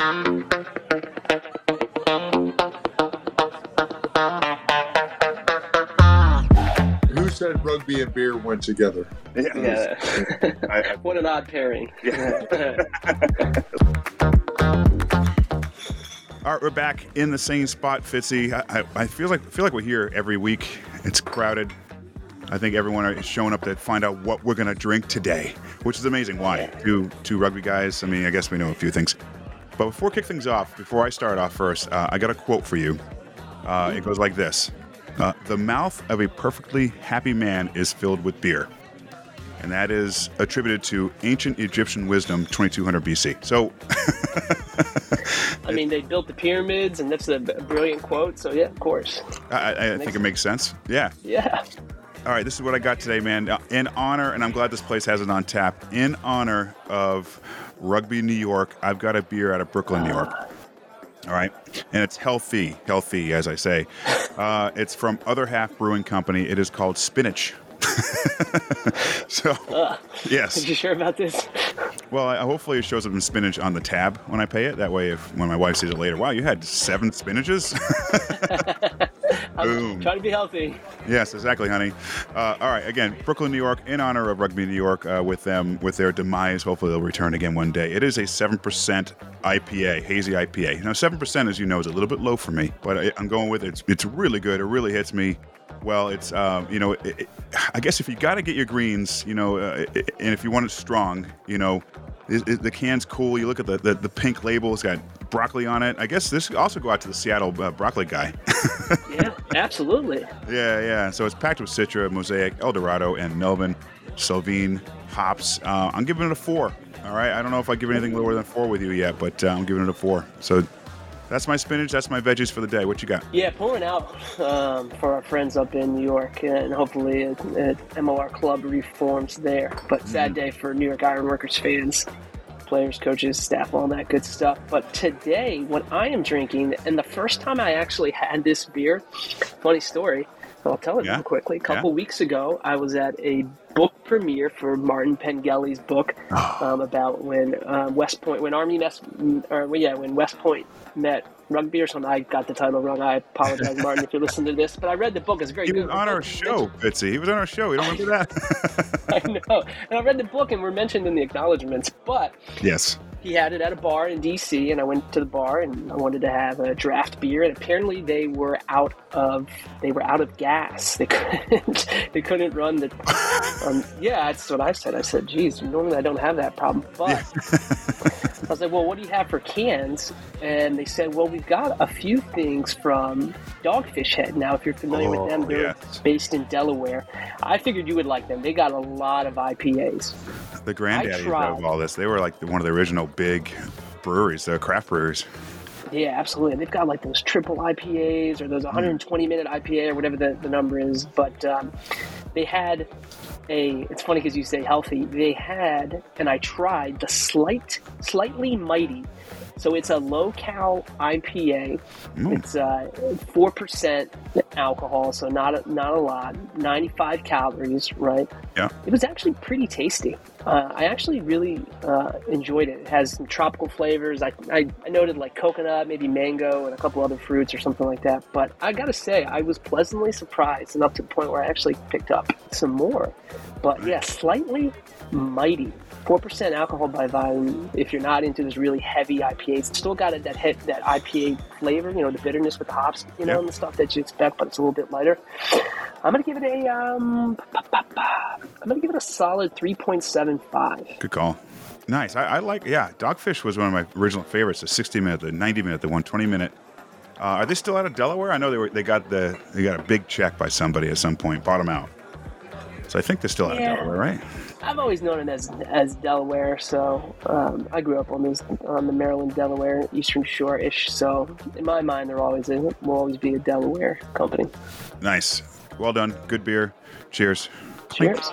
Who said rugby and beer went together? Yeah. I, I, what an odd pairing. Yeah. All right, we're back in the same spot, Fitzy. I, I, I feel like feel like we're here every week. It's crowded. I think everyone is showing up to find out what we're gonna drink today, which is amazing. Why? Two two rugby guys. I mean, I guess we know a few things. But before we kick things off, before I start off first, uh, I got a quote for you. Uh, it goes like this: uh, "The mouth of a perfectly happy man is filled with beer." And that is attributed to ancient Egyptian wisdom, 2200 BC. So, I mean, they built the pyramids, and that's a brilliant quote. So yeah, of course. I, I- I think it makes sense. Yeah. Yeah. All right, this is what I got today, man. Uh, In honor, and I'm glad this place has it on tap. In honor of Rugby New York, I've got a beer out of Brooklyn, New York. All right, and it's healthy, healthy, as I say. Uh, it's from Other Half Brewing Company. It is called Spinach. so, yes. Are you sure about this? Well, I, hopefully it shows up in spinach on the tab when I pay it. That way, if when my wife sees it later, wow, you had seven spinaches. Boom. Trying to be healthy. Yes, exactly, honey. Uh, all right, again, Brooklyn, New York, in honor of Rugby New York, uh, with them with their demise. Hopefully, they'll return again one day. It is a seven percent IPA, hazy IPA. Now, seven percent, as you know, is a little bit low for me, but I, I'm going with it. It's, it's really good. It really hits me. Well, it's um, you know, it, it, I guess if you got to get your greens, you know, uh, it, and if you want it strong, you know, it, it- the can's cool. You look at the, the the pink label; it's got broccoli on it. I guess this could also go out to the Seattle uh, broccoli guy. Yeah, absolutely. Yeah, yeah. So it's packed with Citra, Mosaic, El Dorado, and Melvin, Sylvine, hops. Uh, I'm giving it a four. All right. I don't know if I give anything lower than four with you yet, but uh, I'm giving it a four. So that's my spinach. That's my veggies for the day. What you got? Yeah, pouring out um, for our friends up in New York, and hopefully a MLR club reforms there. But sad day for New York Ironworkers fans, players, coaches, staff, all that good stuff. But today, what I am drinking, and the first time I actually had this beer, funny story. I'll tell it Yeah? real quickly. A couple weeks ago, I was at a book premiere for Martin Pengelly's book um, about when uh, West Point, when Army mess, or well, yeah, when West Point met rugby or something. I got the title wrong. I apologize, Martin, if you listen to this. But I read the book. It's very He good. was on our show, Fitzy. He was on our show. You don't remember that? I know. And I read the book, and we're mentioned in the acknowledgments. But yes. He had it at a bar in DC, and I went to the bar and I wanted to have a draft beer, and apparently they were out of they were out of gas. They couldn't they couldn't run the. Um, yeah, that's what I said. I said, "Geez, normally I don't have that problem." But I was like, "Well, what do you have for cans?" And they said, "Well, we've got a few things from Dogfish Head. Now, if you're familiar Oh, with them, oh, they're yes. based in Delaware. I figured you would like them. They got a lot of IPAs. The granddaddy of all this. They were like one of the original big breweries, the craft breweries. Yeah, absolutely. They've got like those triple IPAs or those 120 minute IPA or whatever the, the number is. But um, they had a. It's funny because you say healthy. They had, and I tried the slight, slightly mighty. So it's a low cal IPA. Mm. It's uh, four percent alcohol, so not a, not a lot. Ninety five calories, right? Yeah. It was actually pretty tasty. Uh, I actually really uh, enjoyed it. It has some tropical flavors. I, I, I noted like coconut, maybe mango, and a couple other fruits or something like that. But I gotta say, I was pleasantly surprised, and up to the point where I actually picked up some more. But yeah, slightly mighty. Four percent alcohol by volume. If you're not into this really heavy It's still got it, that hit that IPA flavor. You know, the bitterness with the hops, you know, Yeah. and the stuff that you expect, but it's a little bit lighter. I'm gonna give it a um. I'm gonna give it a solid three point seven five. Good call. Nice. I, I like, yeah, Dogfish was one of my original favorites. The 60 minute, the 90 minute, the 120 minute. Uh, are they still out of Delaware? I know they were. They got the they got a big check by somebody at some point. Bought them out. So I think they're still out Yeah. of Delaware, right? I've always known it as as Delaware, so um, I grew up on those on the Maryland, Delaware, Eastern Shore ish. So in my mind, there always is, will always be a Delaware company. Nice. Well done. Good beer. Cheers. Cheers.